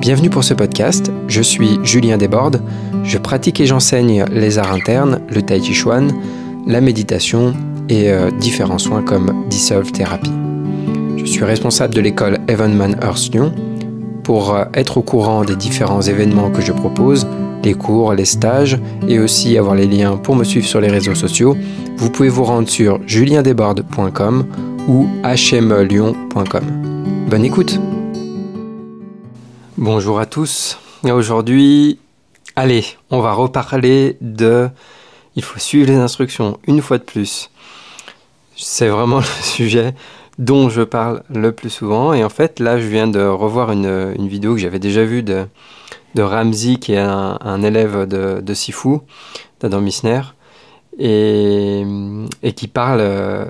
Bienvenue pour ce podcast, je suis Julien Desbordes, je pratique et j'enseigne les arts internes, le tai chi chuan, la méditation et euh, différents soins comme Dissolve Therapy. Je suis responsable de l'école Evenman Earth Lyon. Pour euh, être au courant des différents événements que je propose, les cours, les stages et aussi avoir les liens pour me suivre sur les réseaux sociaux, vous pouvez vous rendre sur juliendesbordes.com ou hmelyon.com. Bonne écoute Bonjour à tous. Aujourd'hui, allez, on va reparler de... Il faut suivre les instructions une fois de plus. C'est vraiment le sujet dont je parle le plus souvent. Et en fait, là, je viens de revoir une, vidéo que j'avais déjà vue de, de Ramsey, qui est un, élève de, de Sifu, d'Adam Missner, et, et qui parle euh,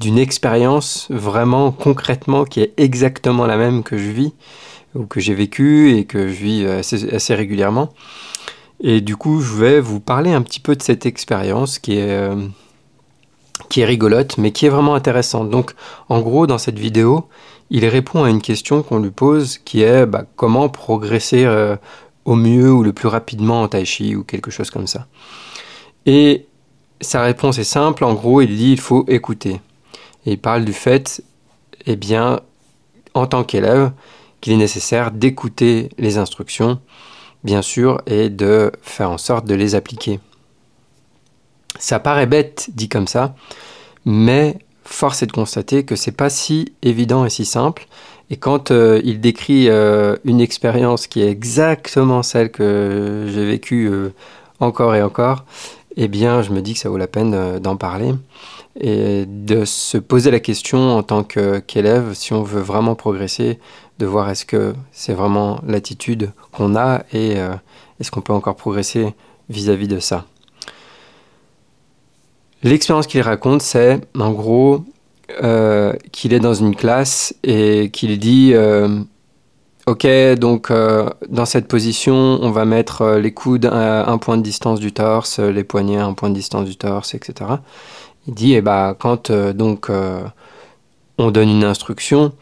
d'une expérience vraiment concrètement qui est exactement la même que je vis ou que j'ai vécu et que je vis assez, régulièrement. Et du coup, je vais vous parler un petit peu de cette expérience qui est, euh, qui est rigolote, mais qui est vraiment intéressante. Donc, en gros, dans cette vidéo, il répond à une question qu'on lui pose qui est bah, comment progresser euh, au mieux ou le plus rapidement en tai chi ou quelque chose comme ça. Et sa réponse est simple, en gros, il dit il faut écouter. Et il parle du fait, eh bien, en tant qu'élève, qu'il est nécessaire d'écouter les instructions, bien sûr, et de faire en sorte de les appliquer. Ça paraît bête dit comme ça, mais force est de constater que c'est pas si évident et si simple. Et quand euh, il décrit euh, une expérience qui est exactement celle que j'ai vécue euh, encore et encore, eh bien, je me dis que ça vaut la peine d'en parler et de se poser la question en tant qu'élève, si on veut vraiment progresser, de voir est-ce que c'est vraiment l'attitude qu'on a et euh, est-ce qu'on peut encore progresser vis-à-vis de ça. L'expérience qu'il raconte, c'est en gros euh, qu'il est dans une classe et qu'il dit euh, Ok, donc dans cette position, on va mettre les coudes à un point de distance du torse, les poignets à un point de distance du torse, etc. Il dit eh ben, quand donc on donne une instruction,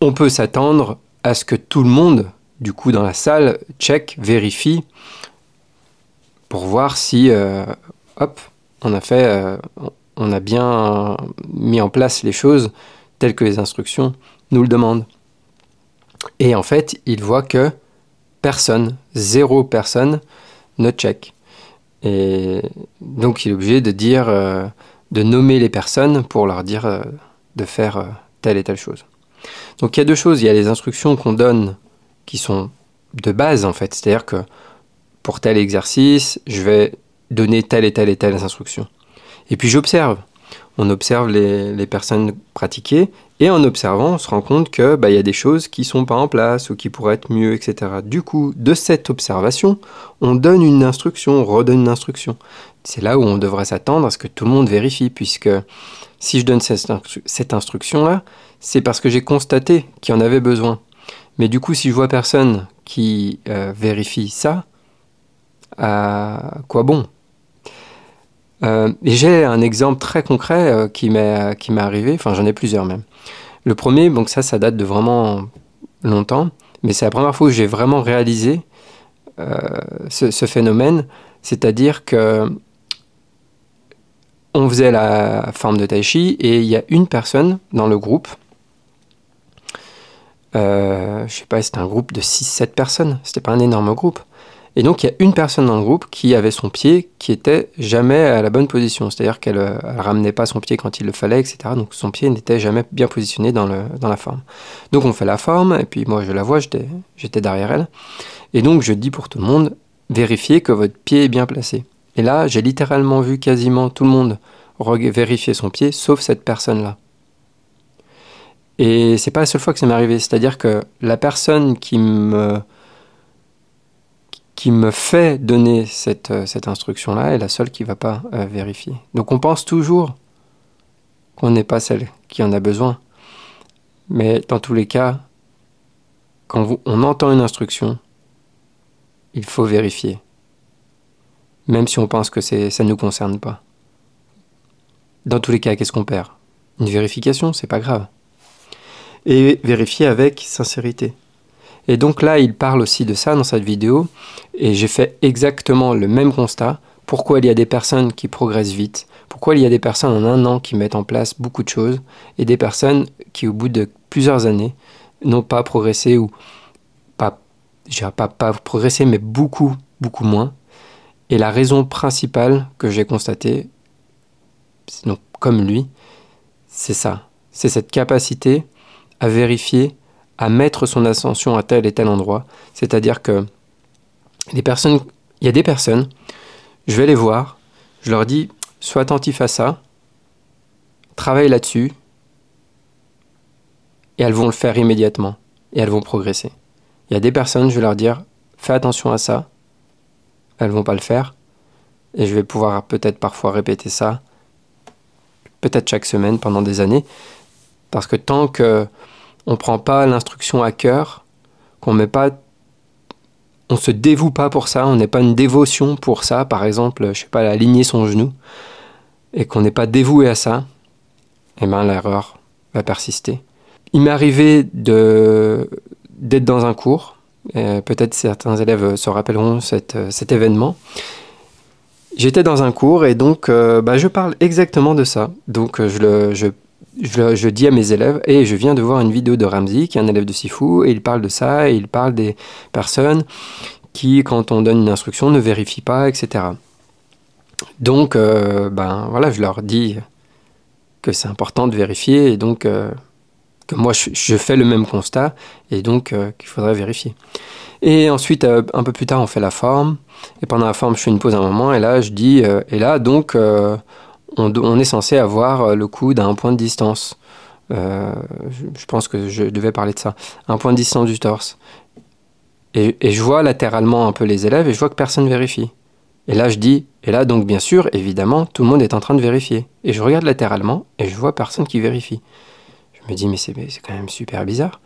on peut s'attendre à ce que tout le monde, du coup, dans la salle, check, vérifie pour voir si, euh, hop, on a fait, euh, on a bien mis en place les choses telles que les instructions nous le demandent. Et en fait, il voit que personne, zéro personne, ne check. Et donc, il est obligé de dire, euh, de nommer les personnes pour leur dire de faire telle et telle chose. Donc il y a deux choses. Il y a les instructions qu'on donne qui sont de base en fait. C'est-à-dire que pour tel exercice, je vais donner telle et telle et telle instruction. Et puis j'observe. On observe les, personnes pratiquer et en observant, on se rend compte que bah, y a des choses qui sont pas en place ou qui pourraient être mieux, etc. Du coup, de cette observation, on donne une instruction, on redonne une instruction. C'est là où on devrait s'attendre à ce que tout le monde vérifie, puisque si je donne cette instruction-là, c'est parce que j'ai constaté qu'il en avait besoin. Mais du coup, si je vois personne qui euh, vérifie ça, à quoi bon? Euh, Et j'ai un exemple très concret euh, qui m'est arrivé, enfin j'en ai plusieurs même. Le premier, donc ça, ça date de vraiment longtemps, mais c'est la première fois que j'ai vraiment réalisé ce, ce, phénomène, c'est-à-dire que on faisait la forme de tai chi et il y a une personne dans le groupe euh, je sais pas, c'était un groupe de 6-7 personnes, c'était pas un énorme groupe. Et donc il y a une personne dans le groupe qui avait son pied qui était jamais à la bonne position, c'est-à-dire qu'elle ne euh, ramenait pas son pied quand il le fallait, etc. Donc son pied n'était jamais bien positionné dans, la forme. Donc on fait la forme, et puis moi je la vois, j'étais derrière elle. Et donc je dis pour tout le monde, vérifiez que votre pied est bien placé. Et là, j'ai littéralement vu quasiment tout le monde vérifier son pied, sauf cette personne-là. Et c'est pas la seule fois que ça m'est arrivé. C'est-à-dire que la personne qui me, qui me fait donner cette, euh, cette instruction-là est la seule qui va pas euh, vérifier. Donc on pense toujours qu'on n'est pas celle qui en a besoin. Mais dans tous les cas, quand on entend une instruction, il faut vérifier. Même si on pense que ça ne nous concerne pas. Dans tous les cas, qu'est-ce qu'on perd? Une vérification, c'est pas grave et vérifier avec sincérité. Et donc là, il parle aussi de ça dans cette vidéo, et j'ai fait exactement le même constat. Pourquoi il y a des personnes qui progressent vite? Pourquoi il y a des personnes en un an qui mettent en place beaucoup de choses, et des personnes qui, au bout de plusieurs années, n'ont pas progressé ou pas, je dirais pas, progressé, mais beaucoup, beaucoup moins? Et la raison principale que j'ai constatée, donc comme lui, c'est ça. C'est cette capacité à vérifier, à mettre son ascension à tel et tel endroit. C'est-à-dire que les personnes, il y a des personnes, je vais les voir, je leur dis, sois attentif à ça, travaille là-dessus, et elles vont le faire immédiatement, et elles vont progresser. Il y a des personnes, je vais leur dire, fais attention à ça, elles vont pas le faire, et je vais pouvoir peut-être parfois répéter ça, peut-être chaque semaine pendant des années, parce que tant que on prend pas l'instruction à cœur, qu'on met pas on se dévoue pas pour ça, on n'est pas une dévotion pour ça, par exemple, je sais pas, aligner son genou, et qu'on n'est pas dévoué à ça, eh ben l'erreur va persister. Il m'est arrivé d'être dans un cours, peut-être certains élèves se rappelleront cet événement. J'étais dans un cours et donc euh, bah, je parle exactement de ça. Donc je le, je dis à mes élèves, et je viens de voir une vidéo de Ramsey, qui est un élève de Sifu, et il parle de ça, et il parle des personnes qui, quand on donne une instruction, ne vérifient pas, etc. Donc, euh, ben voilà, je leur dis que c'est important de vérifier, et donc euh, que moi je, fais le même constat, et donc euh, qu'il faudrait vérifier. Et ensuite, un peu plus tard, on fait la forme, et pendant la forme, je fais une pause un moment, et là, je dis, et là, donc on, est censé avoir euh, le coup d'un point de distance. Euh, je, pense que je devais parler de ça. Un point de distance du torse. Et, je vois latéralement un peu les élèves et je vois que personne ne vérifie. Et là, je dis, et là, donc, bien sûr, évidemment, tout le monde est en train de vérifier. Et je regarde latéralement et je vois personne qui vérifie. Je me dis, mais c'est quand même super bizarre.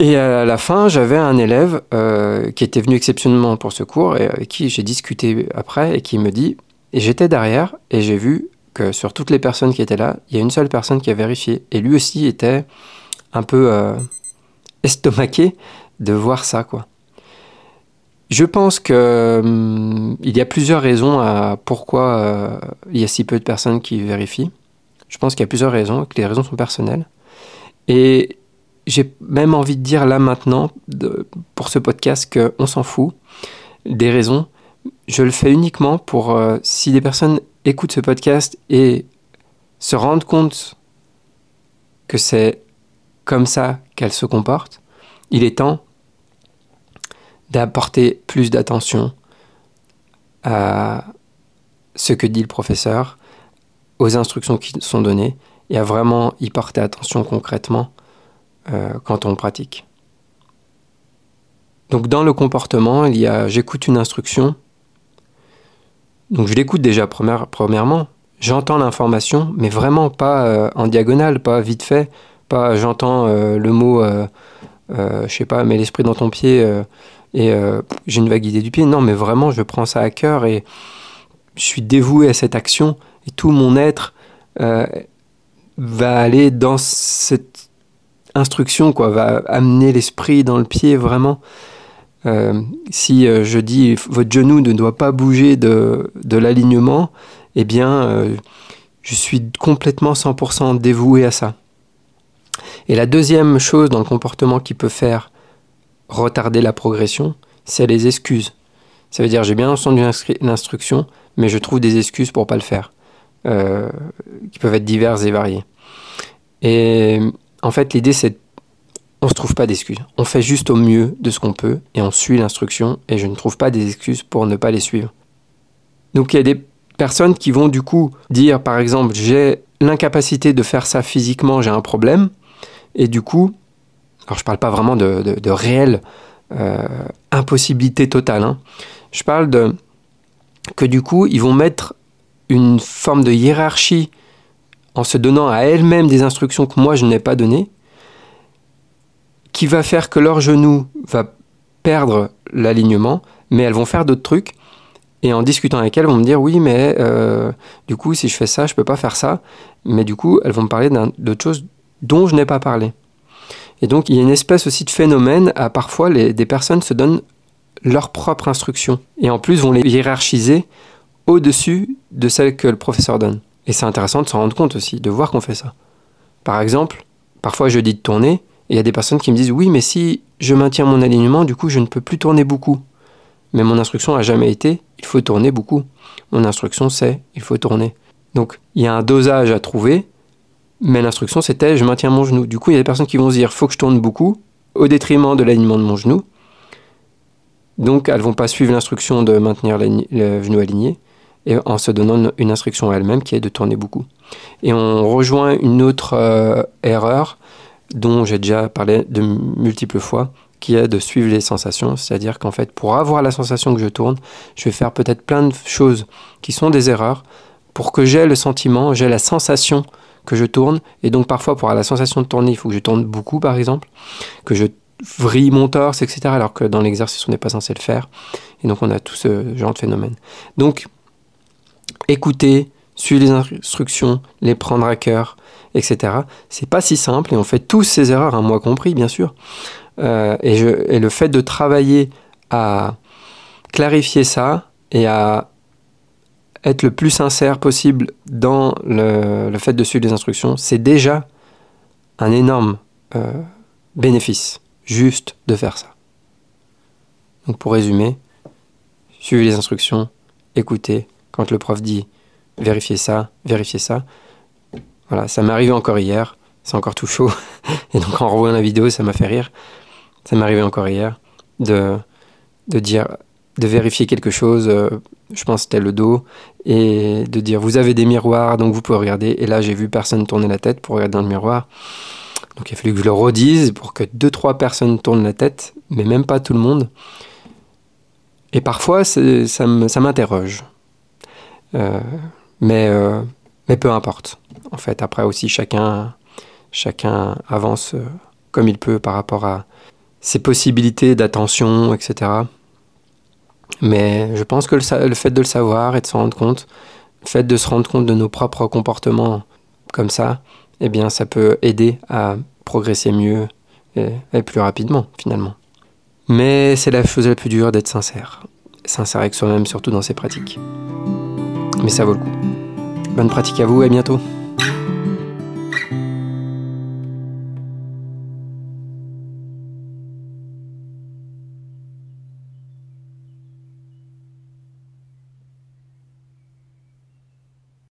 Et à la fin, j'avais un élève euh, qui était venu exceptionnellement pour ce cours et avec qui j'ai discuté après et qui me dit et j'étais derrière et j'ai vu que sur toutes les personnes qui étaient là, il y a une seule personne qui a vérifié. Et lui aussi était un peu euh, estomaqué de voir ça, quoi. Je pense que hum, il y a plusieurs raisons à pourquoi euh, il y a si peu de personnes qui vérifient. Je pense qu'il y a plusieurs raisons, que les raisons sont personnelles. Et j'ai même envie de dire là maintenant, pour ce podcast, qu'on s'en fout des raisons je le fais uniquement pour euh, si des personnes écoutent ce podcast et se rendent compte que c'est comme ça qu'elles se comportent, il est temps d'apporter plus d'attention à ce que dit le professeur, aux instructions qui sont données et à vraiment y porter attention concrètement euh, quand on pratique. Donc dans le comportement, il y a j'écoute une instruction, donc je l'écoute déjà premièrement, j'entends l'information, mais vraiment pas euh, en diagonale, pas vite fait, pas j'entends euh, le mot, euh, je sais pas, mets l'esprit dans ton pied et j'ai une vague idée du pied. Non, mais vraiment, je prends ça à cœur et je suis dévoué à cette action et tout mon être va aller dans cette instruction, quoi, va amener l'esprit dans le pied vraiment. Euh, si euh, je dis votre genou ne doit pas bouger de, l'alignement, eh bien, euh, je suis complètement 100% dévoué à ça. Et la deuxième chose dans le comportement qui peut faire retarder la progression, c'est les excuses. Ça veut dire j'ai bien entendu l'instruction, mais je trouve des excuses pour pas le faire, qui peuvent être diverses et variées. Et en fait, l'idée c'est de on ne se trouve pas d'excuses. On fait juste au mieux de ce qu'on peut et on suit l'instruction et je ne trouve pas des excuses pour ne pas les suivre. Donc il y a des personnes qui vont du coup dire par exemple j'ai l'incapacité de faire ça physiquement, j'ai un problème et du coup, alors je parle pas vraiment de, de, réelle euh, impossibilité totale, hein. je parle de que du coup ils vont mettre une forme de hiérarchie en se donnant à elles-mêmes des instructions que moi je n'ai pas données qui va faire que leur genou va perdre l'alignement, mais elles vont faire d'autres trucs. Et en discutant avec elles, vont me dire oui, mais euh, du coup, si je fais ça, je peux pas faire ça. Mais du coup, elles vont me parler d'autre chose dont je n'ai pas parlé. Et donc il y a une espèce aussi de phénomène à parfois des personnes se donnent leur propre instruction et en plus vont les hiérarchiser au-dessus de celles que le professeur donne. Et c'est intéressant de s'en rendre compte aussi, de voir qu'on fait ça. Par exemple, parfois je dis de tourner, il y a des personnes qui me disent oui, mais si je maintiens mon alignement, du coup je ne peux plus tourner beaucoup. Mais mon instruction a jamais été il faut tourner beaucoup. Mon instruction c'est il faut tourner. Donc il y a un dosage à trouver, mais l'instruction c'était je maintiens mon genou. Du coup il y a des personnes qui vont se dire faut que je tourne beaucoup au détriment de l'alignement de mon genou. Donc elles vont pas suivre l'instruction de maintenir le genou aligné et en se donnant une instruction à elles-mêmes qui est de tourner beaucoup. Et on rejoint une autre euh, erreur dont j'ai déjà parlé de multiples fois, qui est de suivre les sensations. C'est-à-dire qu'en fait, pour avoir la sensation que je tourne, je vais faire peut-être plein de choses qui sont des erreurs pour que j'ai le sentiment, j'ai la sensation que je tourne. Et donc parfois, pour avoir la sensation de tourner, il faut que je tourne beaucoup, par exemple, que je vrille mon torse, etc. Alors que dans l'exercice, on n'est pas censé le faire. Et donc on a tout ce genre de phénomène. Donc, écoutez, suivre les instructions, les prendre à cœur, etc. C'est pas si simple et on fait tous ces erreurs, un moi compris, bien sûr. Euh, et, le fait de travailler à clarifier ça et à être le plus sincère possible dans le, le fait de suivre les instructions, c'est déjà un énorme euh, bénéfice, juste de faire ça. Donc pour résumer, suivez les instructions, écoutez, quand le prof dit vérifiez ça, vérifiez ça. Voilà, ça m'est arrivé encore hier, c'est encore tout chaud. Et donc en revoyant la vidéo, ça m'a fait rire. Ça m'est arrivé encore hier de, de dire, de vérifier quelque chose, euh, je pense que c'était le dos, et de dire vous avez des miroirs, donc vous pouvez regarder. Et là, j'ai vu personne tourner la tête pour regarder dans le miroir. Donc il a fallu que je le redise pour que deux, trois personnes tournent la tête, mais même pas tout le monde. Et parfois, ça m'interroge. Euh, mais, euh, mais peu importe. En fait, après aussi, chacun, chacun avance euh, comme il peut par rapport à ses possibilités d'attention, etc. Mais je pense que le, fait de le savoir et de s'en rendre compte, le fait de se rendre compte de nos propres comportements comme ça, eh bien, ça peut aider à progresser mieux et, et plus rapidement, finalement. Mais c'est la chose la plus dure d'être sincère. Sincère avec soi-même, surtout dans ses pratiques mais ça vaut le coup. Bonne pratique à vous et à bientôt.